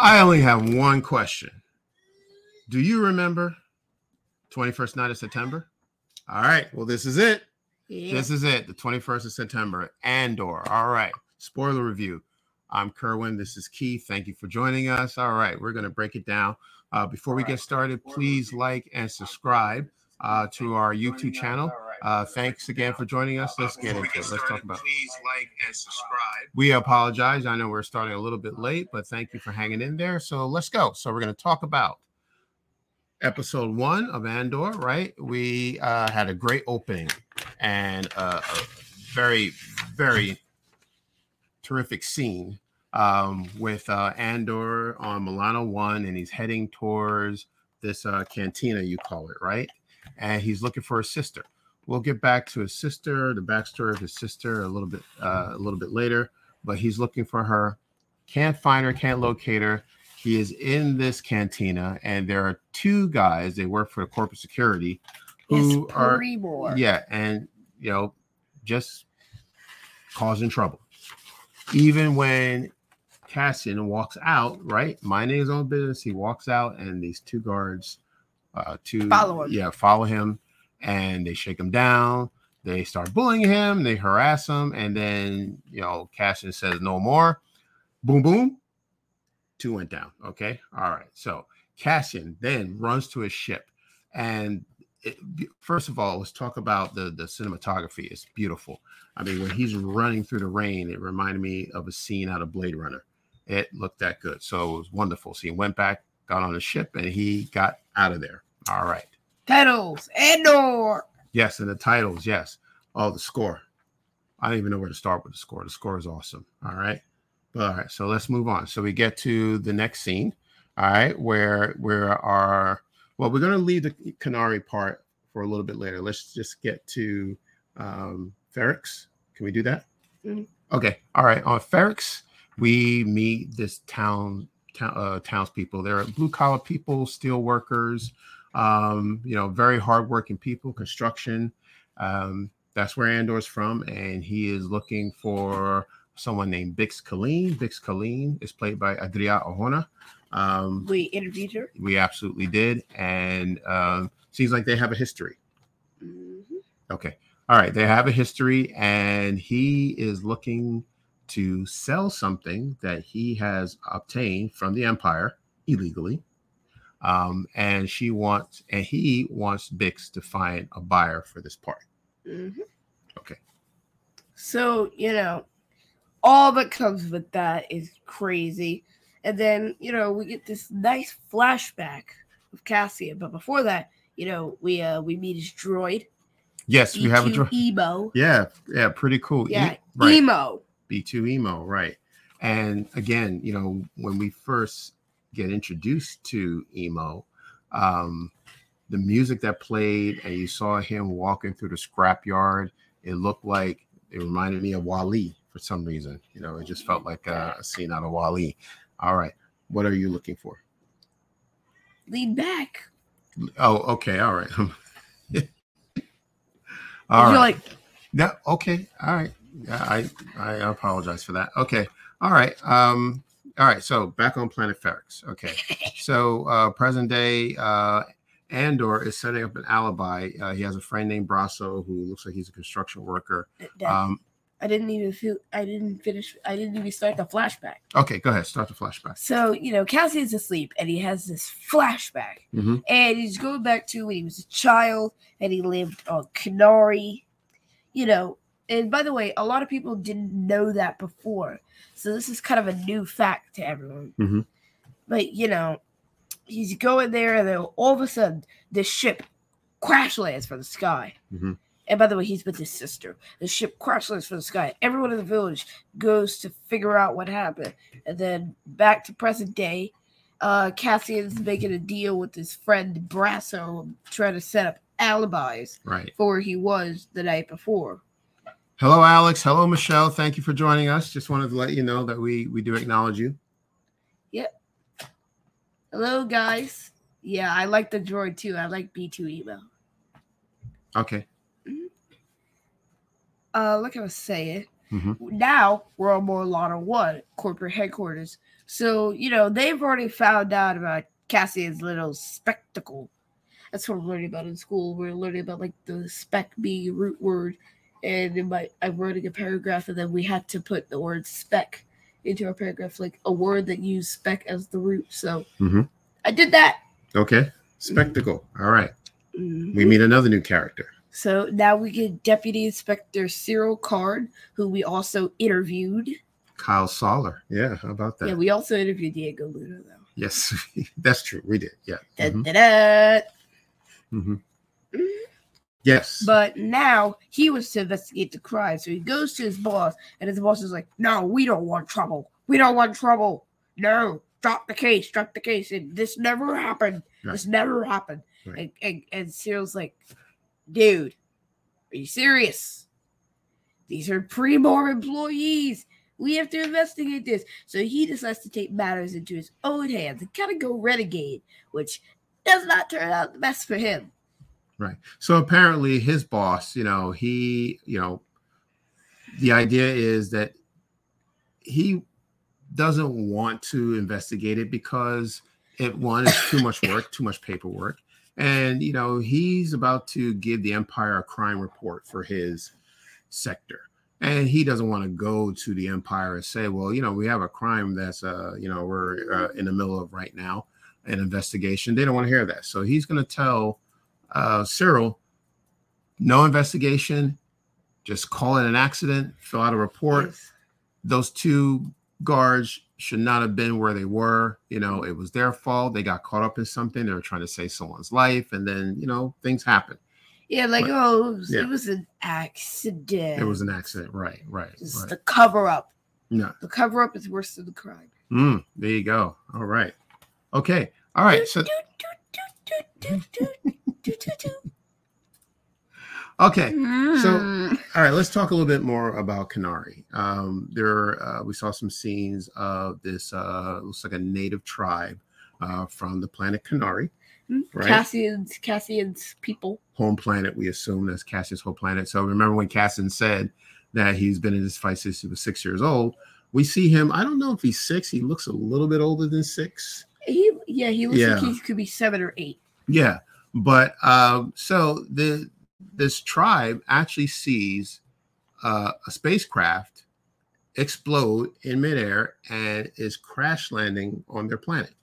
I only have one question. Do you remember 21st night of September? All right. Well, this is it. Yeah. This is it. The 21st of September. Andor. All right. Spoiler review. I'm Kerwin. This is Keith. Thank you for joining us. All right. We're going to break it down. Uh, before we get started, please like and subscribe uh, to our YouTube channel. Uh, thanks again for joining us. Let's get into it. Let's talk about. Please like and subscribe. We apologize. I know we're starting a little bit late, but thank you for hanging in there. So let's go. So we're going to talk about episode one of Andor. Right? We uh, had a great opening and uh, a very, very terrific scene um, with uh, Andor on Morlana One, and he's heading towards this uh, cantina, you call it, right? And he's looking for his sister. We'll get back to his sister, the backstory of his sister, a little bit, uh, a little bit later. But he's looking for her, can't find her, can't locate her. He is in this cantina, and there are two guys. They work for corporate security, who It's are Pre-war. yeah, and you know, just causing trouble. Even when Cassian walks out, right, minding his own business, he walks out, and these two guards, uh, two Follow him. yeah, follow him, and they shake him down. They start bullying him, they harass him, and then you know, Cassian says no more. Boom, boom. Two went down. Okay, all right. So Cassian then runs to his ship, and it, first of all, let's talk about the the cinematography. It's beautiful. I mean, when he's running through the rain, it reminded me of a scene out of Blade Runner. It looked that good, so it was wonderful. So he went back, got on the ship, and he got out of there. All right. Titles. Andor. Yes, and the titles. Yes. Oh, the score. I don't even know where to start with the score. The score is awesome. All right. But all right, so let's move on. So we get to the next scene. All right, where where our well, we're gonna leave the Kenari part for a little bit later. Let's just get to um Ferrix. Can we do that? Mhm. Okay. All right. On Ferrix, we meet this town town uh, townspeople. They're blue collar people, steel workers, um, you know, very hardworking people, construction. Um, that's where Andor's from, and he is looking for someone named Bix Caleen. Bix Caleen is played by Adria Arjona. Um, We interviewed her. we absolutely did, and um, seems like they have a history. Mhm. Okay. All right. They have a history, and he is looking to sell something that he has obtained from the Empire illegally. Um, and she wants, and he wants Bix to find a buyer for this part. Mhm. Okay. So, you know, all that comes with that is crazy. And then, you know, we get this nice flashback of Cassian. But before that, you know, we uh we meet his droid. Yes, we have a B2 dro- Emo. yeah, yeah, pretty cool. E- Yeah, right. Emo. B2 emo, right. And again, you know, when we first get introduced to emo, um, the music that played and you saw him walking through the scrapyard, it looked like it reminded me of WALL-E for some reason. You know, it just felt like a, a scene out of WALL-E. All right. What are you looking for? Lead back. Oh, okay. All right. All You're right. like, Yeah. Okay. All right. Yeah, I I apologize for that. Okay. All right. Um. All right. So back on Planet Ferrix. Okay. So uh, present day, uh, Andor is setting up an alibi. Uh, he has a friend named Brasso who looks like he's a construction worker. Um. I didn't even feel. I didn't finish. I didn't even start the flashback. Okay. Go ahead. Start the flashback. So you know, Cassian's asleep, and he has this flashback, Mhm. and he's going back to when he was a child, and he lived on Kenari. You know, and by the way, a lot of people didn't know that before, so this is kind of a new fact to everyone. Mhm. But you know, he's going there, and then all of a sudden, this ship crash lands from the sky. Mhm. And by the way, he's with his sister. The ship crash lands from the sky. Everyone in the village goes to figure out what happened. And then back to present day, uh, Cassian's making a deal with his friend Brasso, trying to set up alibis Right. for where he was the night before. Hello, Alex. Hello, Michelle. Thank you for joining us. Just wanted to let you know that we we do acknowledge you. Yep. Hello, guys. Yeah, I like the droid too. I like B2 email. Okay. Uh, like I was saying, Mhm. now we're on more Morlana One corporate headquarters. So, you know, they've already found out about Cassian's little spectacle. That's what we're learning about in school. We're learning about like the spec being root word. And in my I'm writing a paragraph and then we had to put the word spec into our paragraph, like a word that used spec as the root. So Mhm. I did that. Okay. Spectacle. All right. Mhm. We meet another new character. So now we get Deputy Inspector Cyril Karn, who we also interviewed. Kyle Soller. Yeah. How about that? Yeah, we also interviewed Diego Luna though. yes. That's true. We did. Yeah. Da, Mhm. da, da. Mhm. Yes. But now he was to investigate the crime. So he goes to his boss, and his boss is like, No, we don't want trouble. We don't want trouble. No, drop the case, drop the case. And this never happened. Right. This never happened. Right. And, and, and Cyril's like, Dude, are you serious? These are pre-mortem employees. We have to investigate this. So he decides to take matters into his own hands and kind of go renegade, which does not turn out the best for him. Right. So apparently his boss, you know, he, you know, the idea is that he doesn't want to investigate it because it one is too much work, too much paperwork. And you know, he's about to give the Empire a crime report for his sector. And he doesn't want to go to the Empire and say, well, you know, we have a crime that's uh, you know, we're uh, in the middle of right now, an investigation. They don't want to hear that. So he's going to tell uh, Cyril, no investigation, just call it an accident, fill out a report. Yes. Those two guards should not have been where they were. You know, it was their fault. They got caught up in something. They were trying to save someone's life, and then you know things happen. Yeah, like Right. oh, it was, Yeah. it was an accident. It was an accident, right? Right. Just right. the cover up. No. The cover up is worse than the crime. Mm, there you go. All right. Okay. All right. So okay. Mm. All right, let's talk a little bit more about Kenari. Um, there, uh, we saw some scenes of this. Uh, looks like a native tribe uh, from the planet Kenari, right? Cassian's Cassian's people. home planet. We assume that's Cassian's whole planet. So remember when Cassian said that he's been in this fight since he was six years old. We see him. I don't know if he's six. He looks a little bit older than six. He yeah, he looks like Yeah. he could be seven or eight. Yeah, but um, so the this tribe actually sees uh, a spacecraft explode in midair and is crash landing on their planet.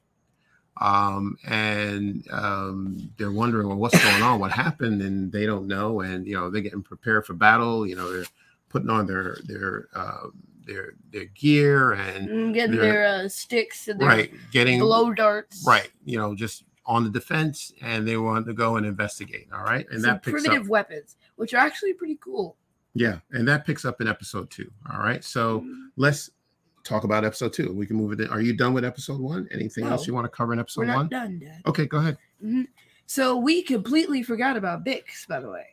Um, and um, they're wondering, well, what's going on? What happened? And they don't know. And you know, they're getting prepared for battle. You know, they're putting on their their uh, their their gear and Mm, Getting They're- their uh, sticks and their right, getting blow darts. right you know just on the defense and they want to go and investigate all right and Some that picks primitive up weapons, which are actually pretty cool. yeah and that picks up in episode two all right so Mm, let's talk about episode two we can move it in are you done with episode one anything else you want to cover in We're episode not one done, Dad. okay go ahead So we completely forgot about Bix, by the way.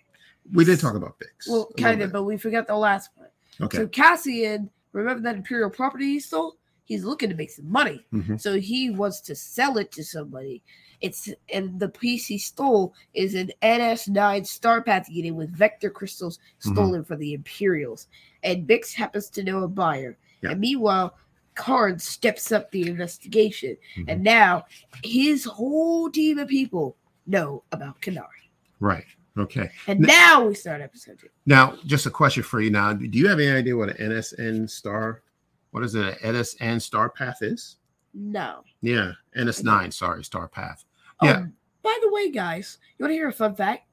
we did talk about Bix Well, kind of, but we forgot the last one. okay So Cassian, remember that Imperial property he stole? He's looking to make some money. Mhm. So he wants to sell it to somebody. It's and the piece he stole is an NS9 Starpath unit with vector crystals Mhm. stolen from the Imperials. And Bix happens to know a buyer. Yeah. And meanwhile, Karn steps up the investigation. Mhm. And now his whole team of people know about Kenari. right okay And N- now we start episode two. now just a question for you now do you have any idea what an nsn star what is it an nsn star path is No. yeah ns9 sorry star path Yeah. Oh, by the way, guys, you want to hear a fun fact?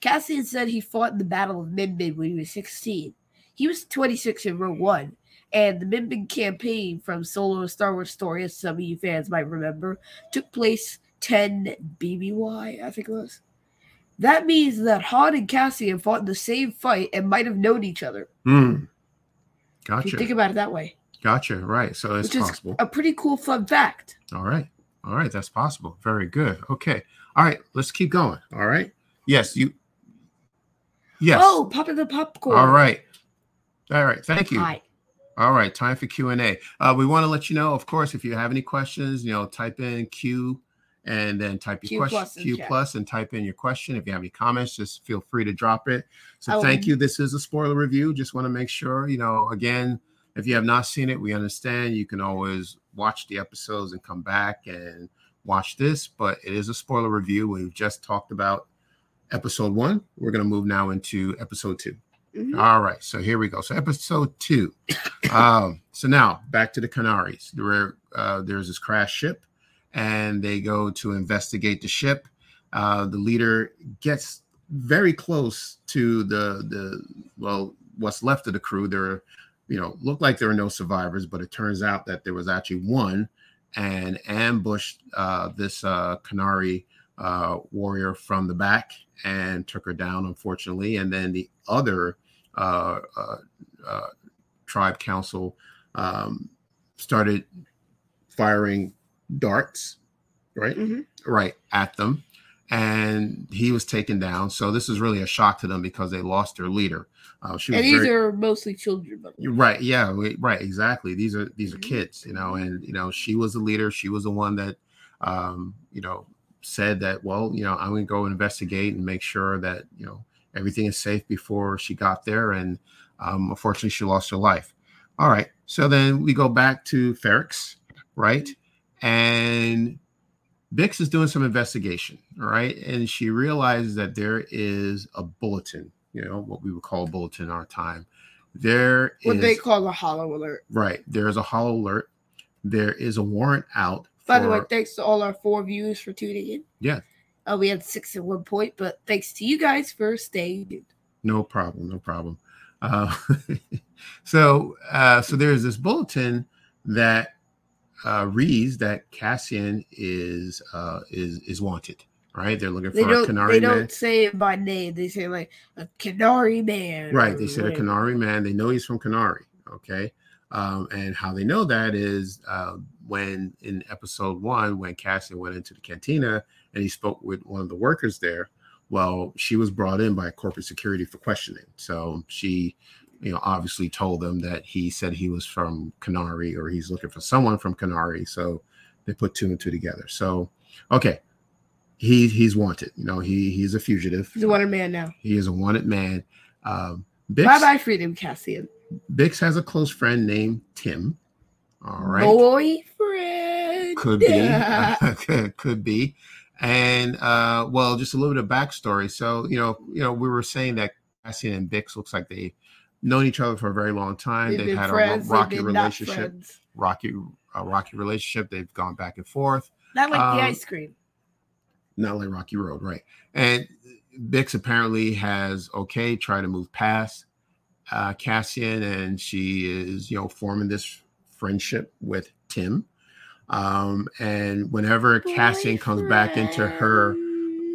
Cassian said he fought in the Battle of Mimban when he was 16. He was 26 in Rogue One, and the Mimban campaign from Solo Star Wars Story, as some of you fans might remember, took place 10 BBY, I think it was. That means that Han and Cassian fought in the same fight and might have known each other. Hmm. If you Gotcha. think about it that way, Gotcha. Right. So it's possible. a pretty cool fun fact. All right. All right. That's possible. Very good. Okay. All right. Let's keep going. All right. Yes. You. Yes. Oh, popping the popcorn. All right. All right. Thank you. Hi. All right. Time for Q and A. Uh, we want to let you know, of course, if you have any questions, you know, type in Q and then type your Q question plus Q plus and type in your question. If you have any comments, just feel free to drop it. So Oh, thank you. This is a spoiler review. Just want to make sure, you know, again, If you have not seen it, we understand. You can always watch the episodes and come back and watch this, but it is a spoiler review. We've just talked about episode one. We're going to move now into episode 2 Mhm. All right, so here we go. So episode two. um, so now back to the Kenaris. There were, uh, there's this crash ship, and they go to investigate the ship. Uh, the leader gets very close to the the well, what's left of the crew. There, are, you know, looked like there were no survivors, but it turns out that there was actually one, and ambushed uh, this uh, Kenari uh, warrior from the back and took her down, unfortunately. And then the other uh, uh, uh, tribe council um, started firing darts, right? Mhm. Right at them. And he was taken down. So this is really a shock to them because they lost their leader. Uh, she was And these very- are mostly children, by the way. right. Yeah. Right. Exactly. These are these are Mhm. kids, you know, and you know, she was the leader. She was the one that, um, you know, said that. Well, you know, I'm going to go investigate and make sure that you know everything is safe before she got there. And um, unfortunately, she lost her life. All right. So then we go back to Ferrix, right? And Bix is doing some investigation, right? And she realizes that there is a bulletin, you know, what we would call a bulletin in our time. There is What they call a holo alert. right. There is a holo alert. There is a warrant out. By the way, thanks to all our four viewers for tuning in. Yeah. Uh, we had six at one point, but thanks to you guys for staying. tuned. No problem. No problem. Uh, so, uh, so there is this bulletin that uh, reads that Cassian is uh, is is wanted. Right? They're looking They for a. Kenari They man. don't say it by name. They say like a Kenari man. Right. They said a. Kenari man. They know he's from Kenari. Okay. Um, and how they know that is uh, when in episode one, when Cassian went into the cantina and he spoke with one of the workers there. Well, she was brought in by corporate security for questioning. So she, you know, obviously told them that he said he was from Kenari or he's looking for someone from Kenari. So they put two and two together. So, okay. He, he's wanted, you know, he, he's a fugitive. He's a wanted man now. He is a wanted man. Um, Bix, Bye bye, freedom, Cassian. Bix has a close friend named Tim. All right. Boyfriend. Could be. could, be. And uh, well, just a little bit of backstory. So, you know, you know, we were saying that Cassian and Bix looks like they've known each other for a very long time. They've They've, had friends, a rocky relationship. Rocky a rocky relationship. They've gone back and forth. Not like Um, the ice cream. not like Rocky Road, right? And Bix apparently has okay tried to move past uh, Cassian, and she is you know forming this friendship with Tim. Um, and whenever Cassian comes back into her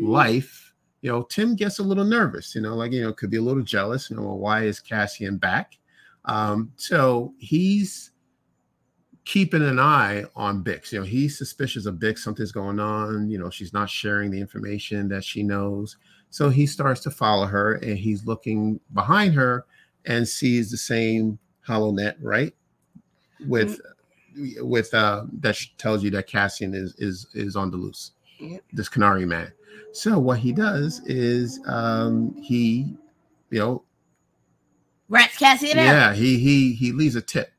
life, you know Tim gets a little nervous. You know, like you know could be a little jealous. You know, well, why is Cassian back? Um, so he's keeping an eye on Bix. You know, he's suspicious of Bix. Something's going on. You know, she's not sharing the information that she knows. So he starts to follow her and he's looking behind her and sees the same HoloNet, right? With with uh that tells you that Cassian is is is on the loose. This Kenari man. So what he does is um he you know Rats Cassian out. yeah, he he he leaves a tip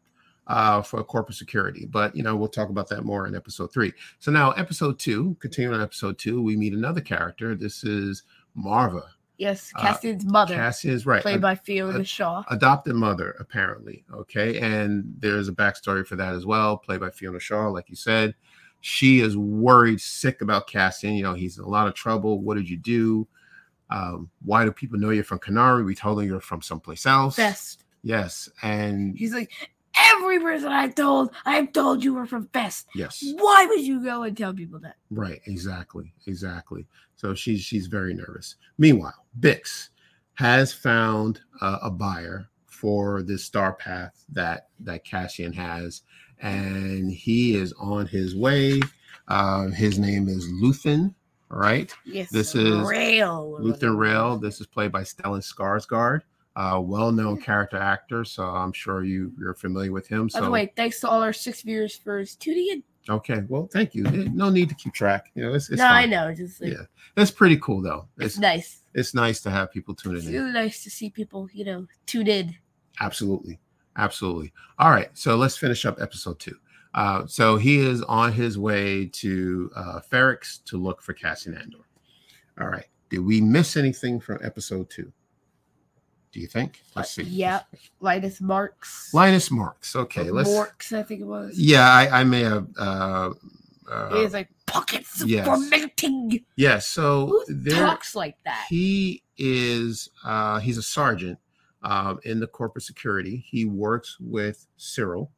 uh, for corporate security, but you know we'll talk about that more in episode three. So now episode two, continuing on episode two, we meet another character. This is Marva. Yes, Uh, Cassian's mother, Cassian's right, played a- by Fiona uh, Shaw. adopted mother apparently. Okay, and there's a backstory for that as well, played by Fiona Shaw, like you said. She is worried, sick about Cassian. You know, he's in a lot of trouble. What did you do? Um, why do people know you're from Kenari? We told them you're from someplace else. Fest. Yes, and He's like, every person I've told, I've told you were from Fest. yes, Why would you go and tell people that? right, exactly, exactly. So she's she's very nervous. Meanwhile, Bix has found uh, a buyer for this star path that that Cassian has, and he is on his way. Uh, his name is Luthen. All right, Yes, This is Rail. Luthen Rail. This is played by Stellan Skarsgård, a well-known character actor. So I'm sure you you're familiar with him. So. By the way, thanks to all our six viewers for tuning in. okay, well, thank you. No need to keep track. You know, it's, it's no, I know. Just like, Yeah, that's pretty cool though. it's It's nice. it's nice to have people tuning It's in. really nice to see people, you know, tune in. Absolutely, Absolutely. All right. So let's finish up episode two. Uh, so he is on his way to uh, Ferrix to look for Cassian Andor. All right. Did we miss anything from episode two? Do you think? Let's see. Uh, Yeah, Linus Marks. Linus Marks. Okay. Let's. Marks, I think it was. Yeah, I, I may have. Uh, uh, It's like pockets yes. fermenting. yeah. So Who there, talks like that? he is. Uh, he's a sergeant um, in the corporate security. He works with Cyril,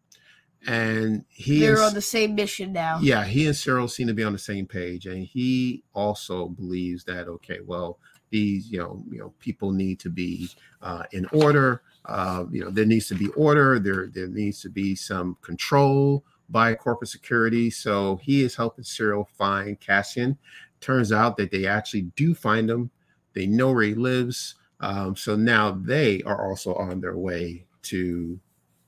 and he They're is. on the same mission now. yeah, he and Cyril seem to be on the same page, and he also believes that okay, well, these you know, you know, people need to be uh, in order. Uh, you know, there needs to be order. There, there needs to be some control by corporate security. So he is helping Cyril find Cassian. Turns out that they actually do find him. They know where he lives. Um, so now they are also on their way to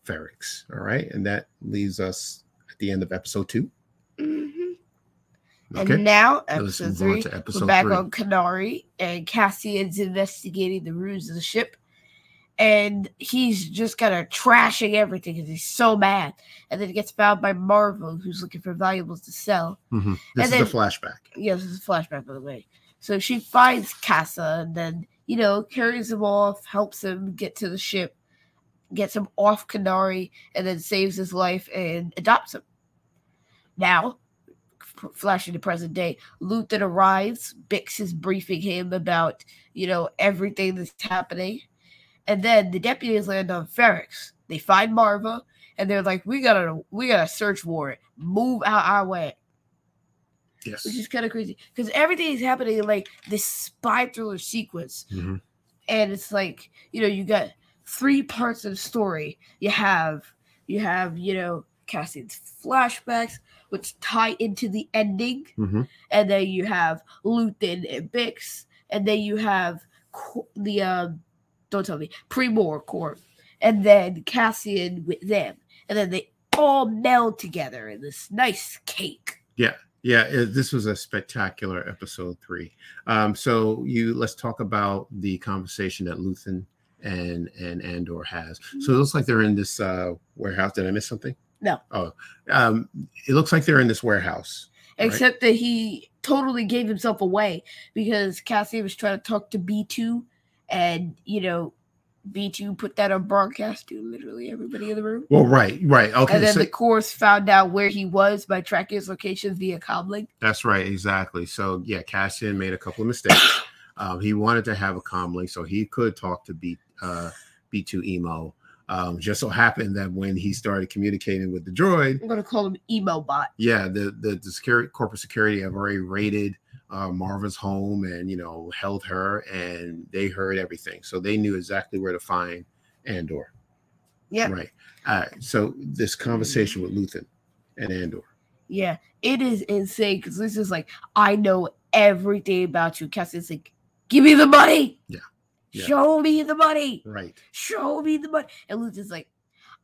Ferrix. All right, and that leaves us at the end of episode two. Mhm. Okay. And now, episode on three, to we're episode back three. on Kenari, and Cassian's investigating the ruse of the ship. And he's just kind of trashing everything because he's so mad. And then he gets found by Marva, who's looking for valuables to sell. Mhm. This And is a flashback. Yeah, this is a flashback, by the way. So she finds Kassa and then, you know, carries him off, helps him get to the ship, gets him off Kenari, and then saves his life and adopts him. Now, flashing to present day, Luthen arrives. Bix is briefing him about, you know, everything that's happening. And then the deputies land on Ferrix. They find Marva, and they're like, "We gotta we gotta search warrant. Move out our way." Yes. which is kind of crazy because everything is happening in like this spy thriller sequence, Mhm. and it's like you know you got three parts of the story. You have you have you know Cassian's flashbacks, which tie into the ending, Mhm. and then you have Luthen and Bix, and then you have the um, don't tell me Premor Corps, and then Cassian with them, and then they all meld together in this nice cake. Yeah, it, this was a spectacular episode three. Um, so you let's talk about the conversation that Luthen and and Andor has. So it looks like they're in this uh, warehouse. Did I miss something? No. Oh, um, it looks like they're in this warehouse. Right. except that he totally gave himself away because Cassie was trying to talk to B2 and you know B2 put that on broadcast to literally everybody in the room. Well, right, right. Okay, and then so the course found out where he was by tracking his location via comlink. that's right, exactly. So yeah, Cassian made a couple of mistakes. um, he wanted to have a comm link so he could talk to B uh, B2 emo. Um, just so happened that when he started communicating with the droid, I'm gonna call him emo bot. yeah, the the, the security corporate security have already raided uh, Marva's home and you know held her, and they heard everything, so they knew exactly where to find Andor. Yeah. Right. All right. So this conversation with Luthen and Andor. Yeah, it is insane because this is like, I know everything about you. Cassie's like, give me the money. Yeah. Yeah. Show me the money. Right. show me the money. And Luthen's like,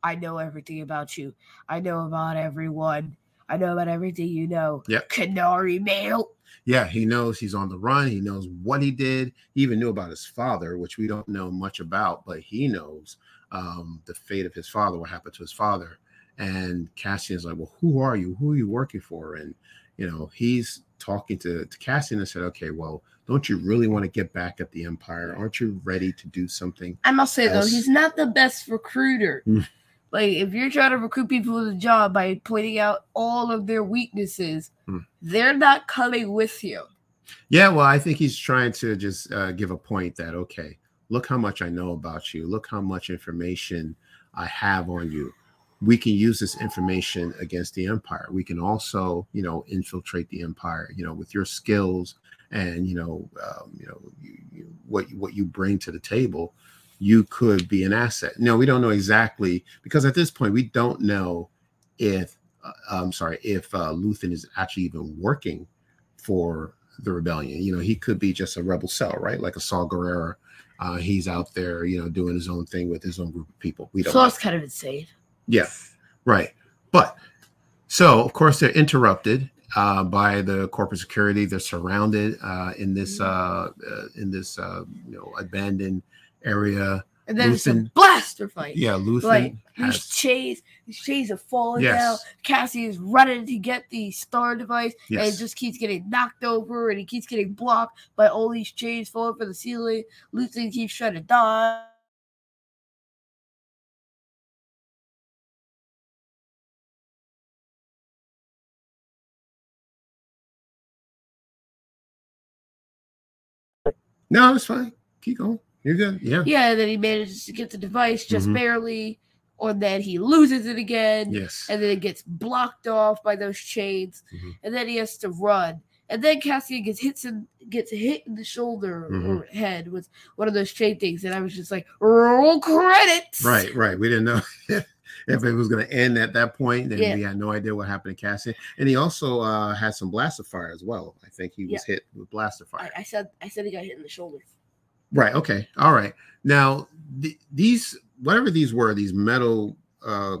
I know everything about you. I know about everyone. I know about everything you know. Yeah. Kenari mail. Yeah, he knows he's on the run. He knows what he did. He even knew about his father, which we don't know much about, but he knows um, the fate of his father, what happened to his father. And Cassian's like, Well, who are you? Who are you working for? And, you know, he's talking to, to Cassian and said, Okay, well, don't you really want to get back at the Empire? Aren't you ready to do something? I must say though, he's not the best recruiter. Like if you're trying to recruit people to the job by pointing out all of their weaknesses, Mm. they're not coming with you. Yeah, well, I think he's trying to just uh, give a point that, okay, look how much I know about you. Look how much information I have on you. We can use this information against the empire. We can also, you know, infiltrate the empire, you know, with your skills and, you know, um, you know, you, you, what what you bring to the table. You could be an asset. No, we don't know exactly because at this point we don't know if uh, I'm sorry if uh, Luthen is actually even working for the rebellion. You know, he could be just a rebel cell, right? Like a Saw Gerrera. Uh, he's out there, you know, doing his own thing with his own group of people. We don't. So that's kind of insane. Yeah, right. But so, of course, they're interrupted uh, by the corporate security. They're surrounded uh, in this uh, uh, in this uh, you know abandoned area. and then it's a blaster fight. Yeah, Luthen like these has chains, these chains are falling Yes. down. Cassie is running to get the star device, and it just keeps getting knocked over, and he keeps getting blocked by all these chains falling from the ceiling. Luthen keeps trying to die. no, it's fine. Keep going. You're good. Yeah. Yeah, and then he manages to get the device just Mhm. barely, or then he loses it again. Yes. and then it gets blocked off by those chains, Mhm. and then he has to run. And then Cassian gets hits in, gets hit in the shoulder Mm-hmm. or head with one of those chain things, and I was just like, roll credits. Right, right. We didn't know if it was going to end at that point, and Yeah. we had no idea what happened to Cassian. And he also uh, had some blaster fire as well. I think he was hit with blaster fire. I, I said I said he got hit in the shoulder. Right. Okay. All right. Now th- these whatever these were, these metal. uh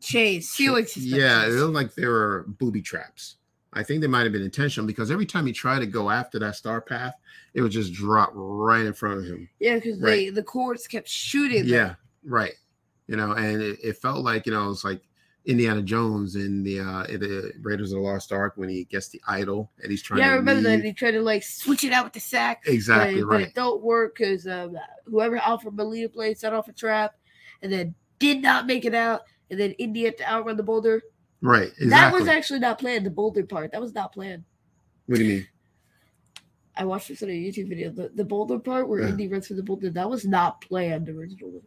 Chains, ceiling Yeah, it looked like they were booby traps. I think they might have been intentional because every time he tried to go after that star path, it would just drop right in front of him. Yeah, because Right. they the cords kept shooting. them. Yeah, right. You know, and it, it felt like you know it's like Indiana Jones in the uh in the Raiders of the Lost Ark when he gets the idol and he's trying Yeah, I remember that he tried to like switch it out with the sack. Exactly but, but right. it don't work because um, whoever Alfred Molina played set off a trap, and then did not make it out, and then Indy had to outrun the boulder. Right. Exactly. That was actually not planned. The boulder part that was not planned. what do you mean? I watched this on a YouTube video. The, the boulder part where Yeah. Indy runs through the boulder that was not planned originally.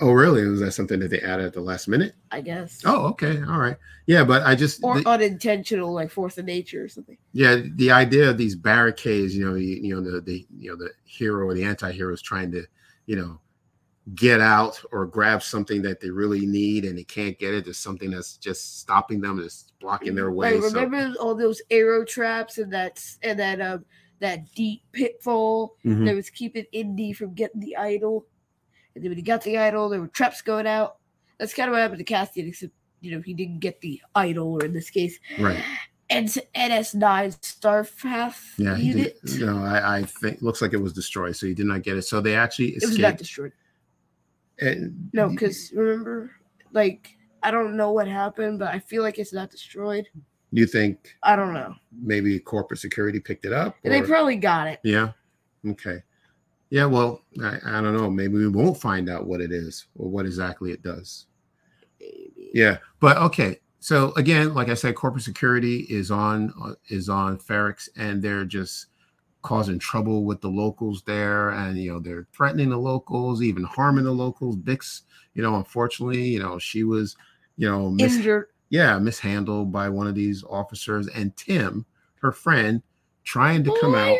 Oh, really? Was that something that they added at the last minute? I guess. Oh, okay. All right. Yeah, but I just Or the- unintentional, like force of nature or something. yeah, the idea of these barricades, you know, you, you know, the, the you know the hero or the anti-hero is trying to, you know, get out or grab something that they really need and they can't get it. There's something that's just stopping them, that's blocking their way. Like so- remember all those arrow traps and that's and that um that deep pitfall Mhm. that was keeping Indy from getting the idol. And then when he got the idol, there were traps going out. That's kind of what happened to Cassian, except you know he didn't get the idol, or in this case, Right. NS NS9 Starpath Yeah, he unit. did. No, I, I think looks like it was destroyed, so he did not get it. So they actually It was not escaped. destroyed. and No, because remember, like I don't know what happened, but I feel like it's not destroyed. you think I don't know. maybe corporate security picked it up? And they probably got it. Yeah. Okay. Yeah. Well, I, I don't know. Maybe we won't find out what it is or what exactly it does. Maybe. Yeah. But okay. So again, like I said, corporate security is on uh, is on Ferrix, and they're just causing trouble with the locals there, and you know they're threatening the locals, even harming the locals. Bix, you know, unfortunately, you know she was, you know, mis- Injured. yeah, mishandled by one of these officers, and Tim, her friend, trying to come out.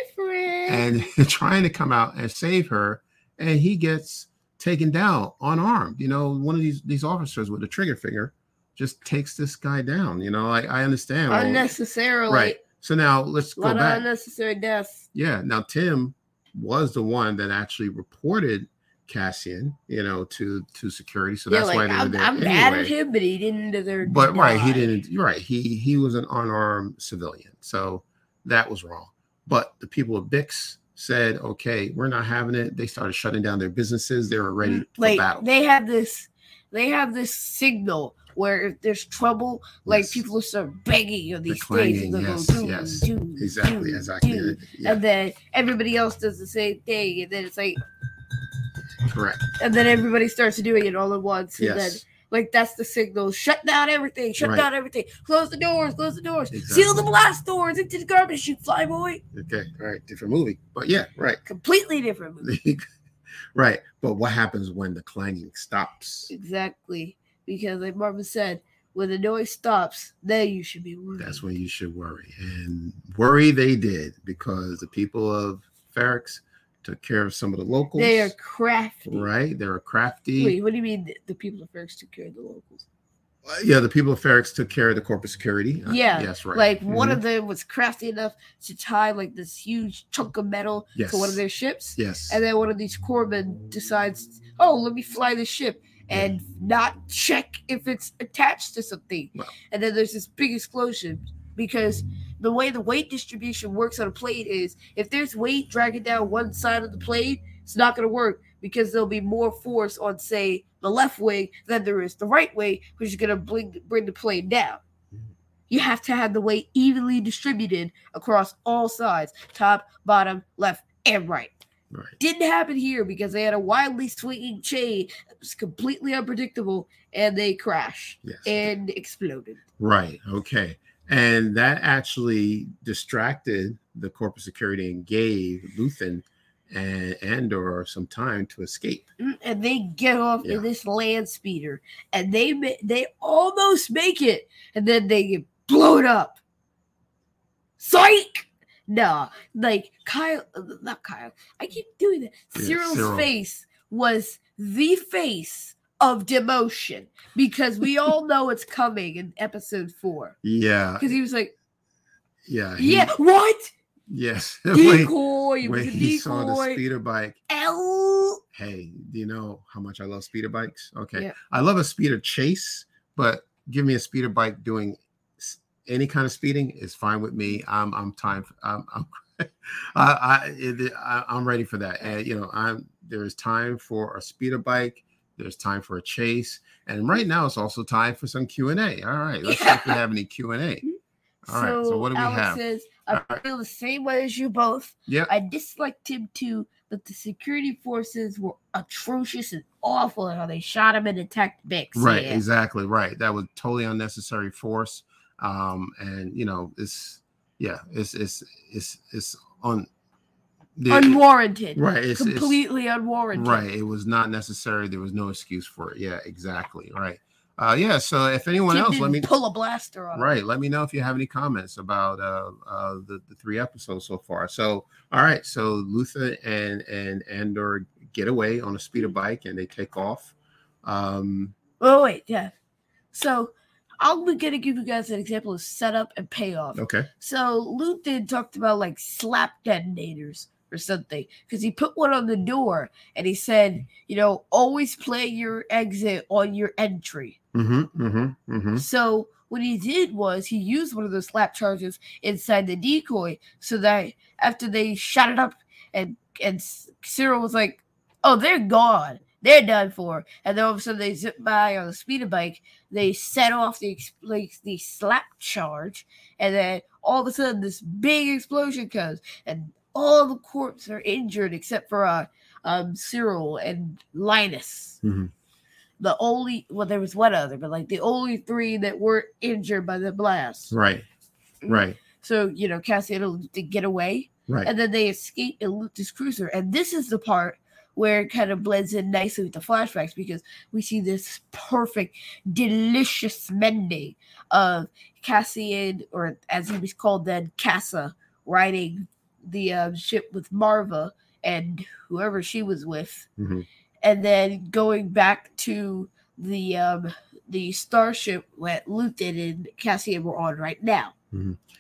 And trying to come out and save her, and he gets taken down unarmed. You know, one of these these officers with a trigger finger just takes this guy down. You know, I, I understand. well, unnecessarily. right. So now let's go back. unnecessary deaths. yeah. Now Tim was the one that actually reported Cassian, you know, to to security. So yeah, that's like why they were I'm, there I'm mad at him, but he didn't deserve. But right, he didn't. You're right. He he was an unarmed civilian, so that was wrong. But the people of Bix said, "Okay, we're not having it." They started shutting down their businesses. They were ready mm, for like battle. they have this they have this signal where if there's trouble like Yes. people start begging on The these things and clanging, they'll yes, go yes, exactly, exactly. Yeah, and then everybody else does the same thing and then it's like correct. and then everybody starts doing it all at once and then Yes, like that's the signal. Shut down everything. Shut Right. down everything. Close the doors. Close the doors. Seal the blast doors into the garbage chute flyboy. Okay, all right, different movie, but yeah, right, completely different movie. right. But what happens when the clanging stops? exactly. Because like marvin said when the noise stops then you should be worried. That's when you should worry, and worry they did because the people of Ferrix took care of some of the locals. They are crafty. right. They're crafty. Wait, what do you mean the, people of Fergus took care of the locals? Uh, yeah, the people of Ferrix took care of the corporate security. Uh, Yeah, yes, right. Like one Mhm. of them was crafty enough to tie like this huge chunk of metal yes, to one of their ships, yes, and then one of these corpsmen decides, "Oh, let me fly the ship." And not check if it's attached to something. Well- and then there's this big explosion because the way the weight distribution works on a plane is if there's weight dragging down one side of the plane, it's not going to work because there'll be more force on, say, the left wing than there is the right wing, which is going to bring bring the plane down. Mhm. You have to have the weight evenly distributed across all sides, top, bottom, left, and right. Right. Didn't happen here because they had a wildly swinging chain that was completely unpredictable, and they crashed Yes. and exploded. Right. Okay. And that actually distracted the corporate security and gave Luthen and Andor some time to escape. Mm, and they get off Yeah. in this land speeder and they they almost make it and then they get blown up psych nah like kyle not kyle i keep doing that Yeah, cyril's Cyril. face was the face of demotion because we all know it's coming in episode four Yeah. because he was like Yeah. he- yeah what Yes. Decoy when a he saw the decoy speeder bike L hey, do you know how much I love speeder bikes? Okay. Yeah. I love a speeder chase, but give me a speeder bike doing any kind of speeding is fine with me. I'm I'm time I'm I'm I, I, I I'm ready for that. And you know, I'm there is time for a speeder bike. There's time for a chase, and right now it's also time for some Q and A. All right, let's see if we have any Q and A. All right, so what do we Alex have? says, I All right. feel the same way as you both. Yeah, I disliked him too, but the security forces were atrocious and awful in how they shot him and attacked Bix. Right, Yeah. exactly, right. That was totally unnecessary force. Um, and you know, it's yeah, it's it's it's it's on the, Unwarranted. right, it's, it's Completely unwarranted. right. It was not necessary. There was no excuse for it. Yeah, exactly. Right. Uh yeah, so if anyone else, let me pull a blaster on right, let me know if you have any comments about uh uh the, the three episodes so far. So all right, so Luthen and and Andor get away on a speeder bike and they take off. Um Oh wait, yeah. So I'm gonna give you guys an example of setup and payoff. okay. So Luthen talked about like slap detonators or something because he put one on the door and he said, you know, always play your exit on your entry. Mm-hmm. Mm-hmm. Mm-hmm. So what he did was he used one of those slap charges inside the decoy so that after they shot it up and and Cyril was like, "Oh, they're gone." They're done for, and then all of a sudden they zip by on a speeder bike. They set off the ex- like the slap charge, and then all of a sudden this big explosion comes, and all the corpses are injured except for uh, um Cyril and Linus Mhm. the only well there was one other but like the only three that weren't injured by the blast Right. Right. so you know cassian to get away Right. and then they escape and loot this cruiser and this is the part where it kind of blends in nicely with the flashbacks because we see this perfect delicious mending of cassian or as he was called then Kassa, riding the uh, ship with marva and whoever she was with Mhm. and then going back to the um the starship that Luthen and Cassian were on right now.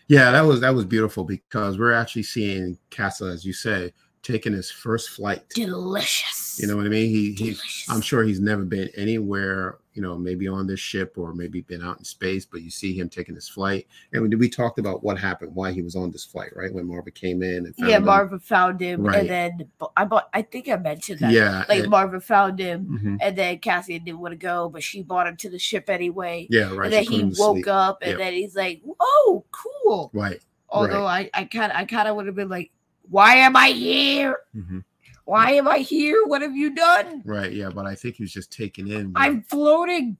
Yeah, that was that was beautiful because we're actually seeing Kassa, as you say, taking his first flight. Delicious. You know what I mean? He he's Delicious. I'm sure he's never been anywhere, you know, maybe on this ship or maybe been out in space, but you see him taking his flight. And we, we talked about what happened, why he was on this flight, right? When Marva came in and found yeah, him. Marva found him, Right. and then I bought. I think I mentioned that. Yeah. like and- Marva found him, mhm. and then Cassian didn't want to go, but she brought him to the ship anyway. Yeah, right. and then he woke sleep. up, and Yep. then he's like, "Oh, cool." Right. Although I, I kind, I kind of would have been like, "Why am I here? mhm, Why am I here? What have you done? Right. Yeah. But I think he was just taking in. what- I'm floating."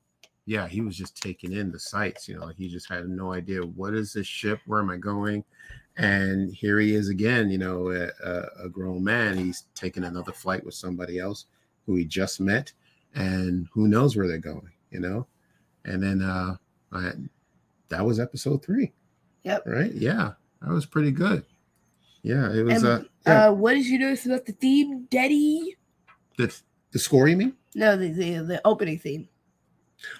yeah, he was just taking in the sights. You know, he just had no idea what is this ship, where am I going, and here he is again. You know, a, a, a grown man. He's taking another flight with somebody else who he just met, and who knows where they're going. You know, and then uh, I, that was episode three. Yep. Right. Yeah, that was pretty good. Yeah, it was. And, uh, yeah, Uh, what did you notice about the theme, Daddy? the the score. You mean? No, the the, the opening theme.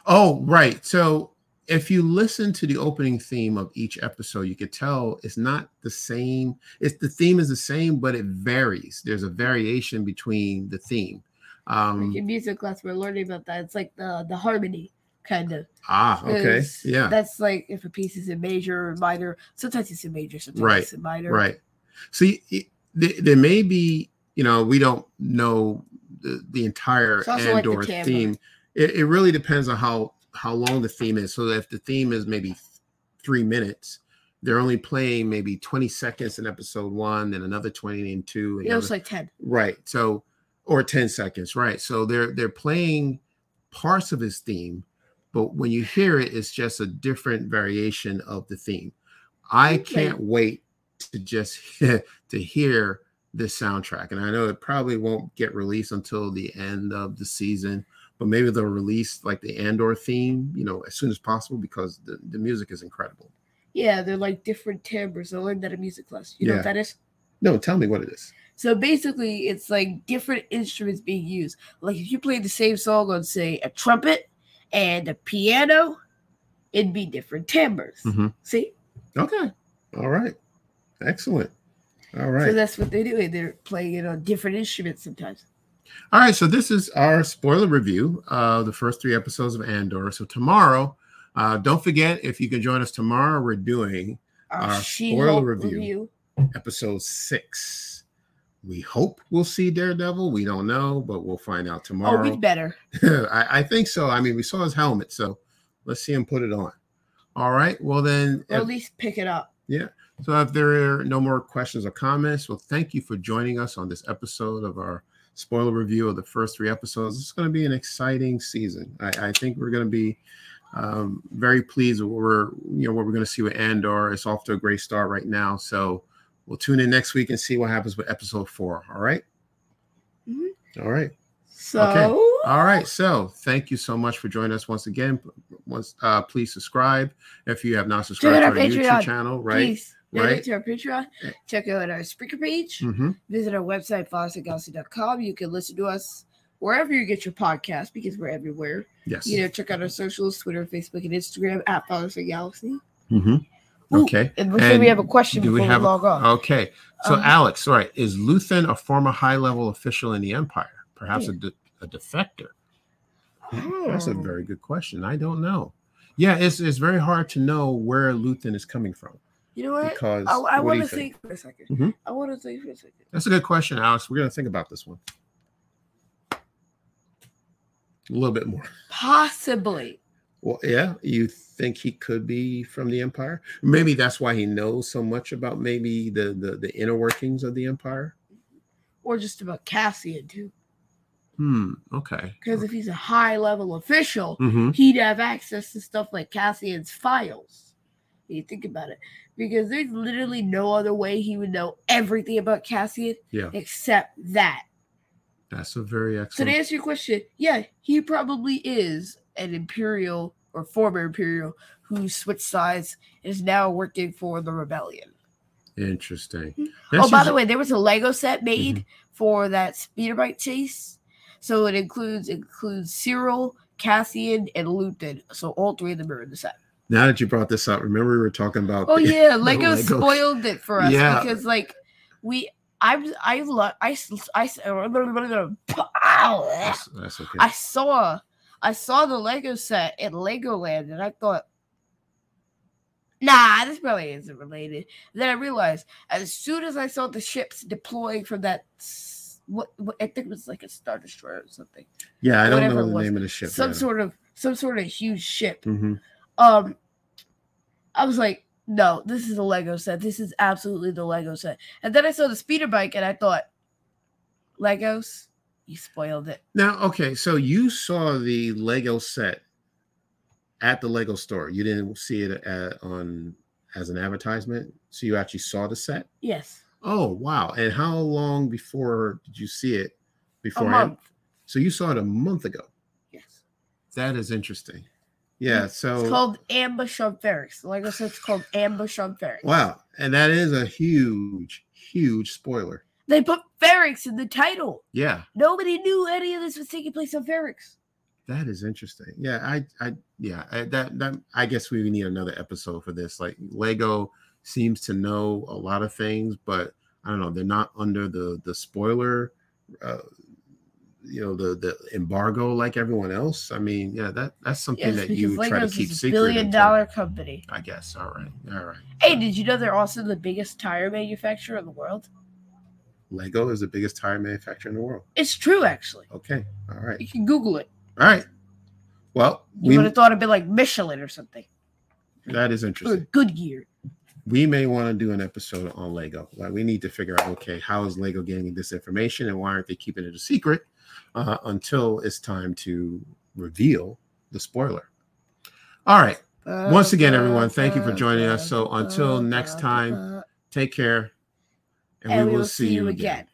Oh, right. So if you listen to the opening theme of each episode, you could tell it's not the same. It's the theme is the same, but it varies. There's a variation between the theme. Um, Like in music class, we're learning about that. It's like the the harmony kind of. ah, okay, Yeah. That's like if a piece is in major or minor. Sometimes it's in major, sometimes Right, it's in minor. Right. See, it- there, there may be, you know, we don't know the, the entire It's also like the theme. It, it really depends on how how long the theme is. So if the theme is maybe three minutes, they're only playing maybe 20 seconds in episode one, then another 20 in two. and It was other- like 10. right. So or 10 seconds, right? So they're they're playing parts of his theme, but when you hear it, it's just a different variation of the theme. I Okay. can't wait to just to hear this soundtrack. And I know it probably won't get released until the end of the season, but maybe they'll release like the Andor theme, you know, as soon as possible because the, the music is incredible. Yeah, they're like different timbres. I learned that in music class. You know what that is? No, tell me what it is. So basically, it's like different instruments being used. Like if you played the same song on, say, a trumpet and a piano, it'd be different timbres. Mhm. See? Okay. All right. Excellent. All right. So that's what they do. They're playing it on different instruments sometimes. All right, so this is our spoiler review of the first three episodes of Andor. So tomorrow, uh, don't forget if you can join us tomorrow, we're doing Our, Our spoiler review. review. episode six. We hope we'll see Daredevil. We don't know, but we'll find out tomorrow. Oh, we better. I, I think so. I mean, we saw his helmet, so let's see him put it on. All right. Well, then, Or if- at least pick it up. So if there are no more questions or comments, well, thank you for joining us on this episode of our spoiler review of the first three episodes. It's going to be an exciting season. I, I think we're going to be um, very pleased with what we're, you know, what we're going to see with Andor. It's off to a great start right now. So we'll tune in next week and see what happens with episode four. All right? Mhm. All right. So okay. All right. So thank you so much for joining us once again. Once, uh, please subscribe if you have not subscribed to our our YouTube channel. Right. please donate Right. to our Patreon. Check out our speaker page. hmm Visit our website, follows.galaxy.com. You can listen to us wherever you get your podcast because we're everywhere. Yes. You know, check out our socials, Twitter, Facebook, and Instagram at the Galaxy. hmm Ooh, Okay. And And we have a question do we before we, have a- log off. Okay. So, Um, Alex, right, is Luthen a former high level official in the Empire? Perhaps a, de- a defector? That's a very good question. I don't know. Yeah, it's, it's very hard to know where Luthen is coming from You know what? because I, I want to think? think for a 2nd Mhm. I want to think for a second. That's a good question, Alex. We're going to think about this one a little bit more. Possibly. Well, yeah, you think he could be from the Empire? Maybe that's why he knows so much about maybe the the, the inner workings of the Empire. Or just about Cassian, too. Hmm. Okay. Because if he's a high level official, Mm-hmm. he'd have access to stuff like Cassian's files. You think about it. Because there's literally no other way he would know everything about Cassian Yeah. except that. That's a very excellent. So to answer your question, yeah, he probably is an Imperial or former Imperial who switched sides and is now working for the rebellion. Interesting. oh, by is- the way, there was a Lego set made Mm-hmm. for that speeder bike chase. So it includes includes Cyril, Cassian, and Luthen. So all three of them are in the set. Now that you brought this up, remember we were talking about. Oh the- yeah, Lego Lego- spoiled it for us Yeah. because like we I I love I I ow, That's, that's okay. I saw I saw the Lego set in Legoland and I thought Nah, this probably isn't related. Then I realized as soon as I saw the ships deploying from that what, what I think it was like a star destroyer or something. yeah, I don't whatever know the was. name of the ship. some sort of some sort of huge ship. hmm Um I was like, no, this is a Lego set. This is absolutely the Lego set. And then I saw the speeder bike and I thought, Legos, you spoiled it. Now, okay, so you saw the Lego set at the Lego store. You didn't see it at, on as an advertisement, so you actually saw the set. Yes. Oh, wow! And how long before did you see it? Before A month. So you saw it a month ago. Yes. That is interesting. Yeah. So It's called Ambush on Ferrix. I said, it's called Ambush on Ferrix. wow, and that is a huge, huge spoiler. They put Ferrix in the title. Yeah, Nobody knew any of this was taking place on Ferrix. that is interesting. Yeah, I, I, yeah, I, that, that. I guess we need another episode for this. Like Lego seems to know a lot of things, but I don't know. They're not under the the spoiler, uh, you know, the the embargo like everyone else. I mean, yeah, that that's something Yes, that you try to Legos keep is a secret. billion until- dollar company. I guess. All right. All right. Hey, did you know they're also the biggest tire manufacturer in the world? Lego is the biggest tire manufacturer in the world. It's true, actually. Okay. All right. You can Google it. All right. Well, You we would have thought it'd be like Michelin or something, that is or interesting. Goodyear. We may want to do an episode on Lego. Like we need to figure out, okay, how is Lego getting this information, and why aren't they keeping it a secret uh, until it's time to reveal the spoiler? All right. Once again, everyone, thank you for joining us. So until next time, Take care, and we will see you again.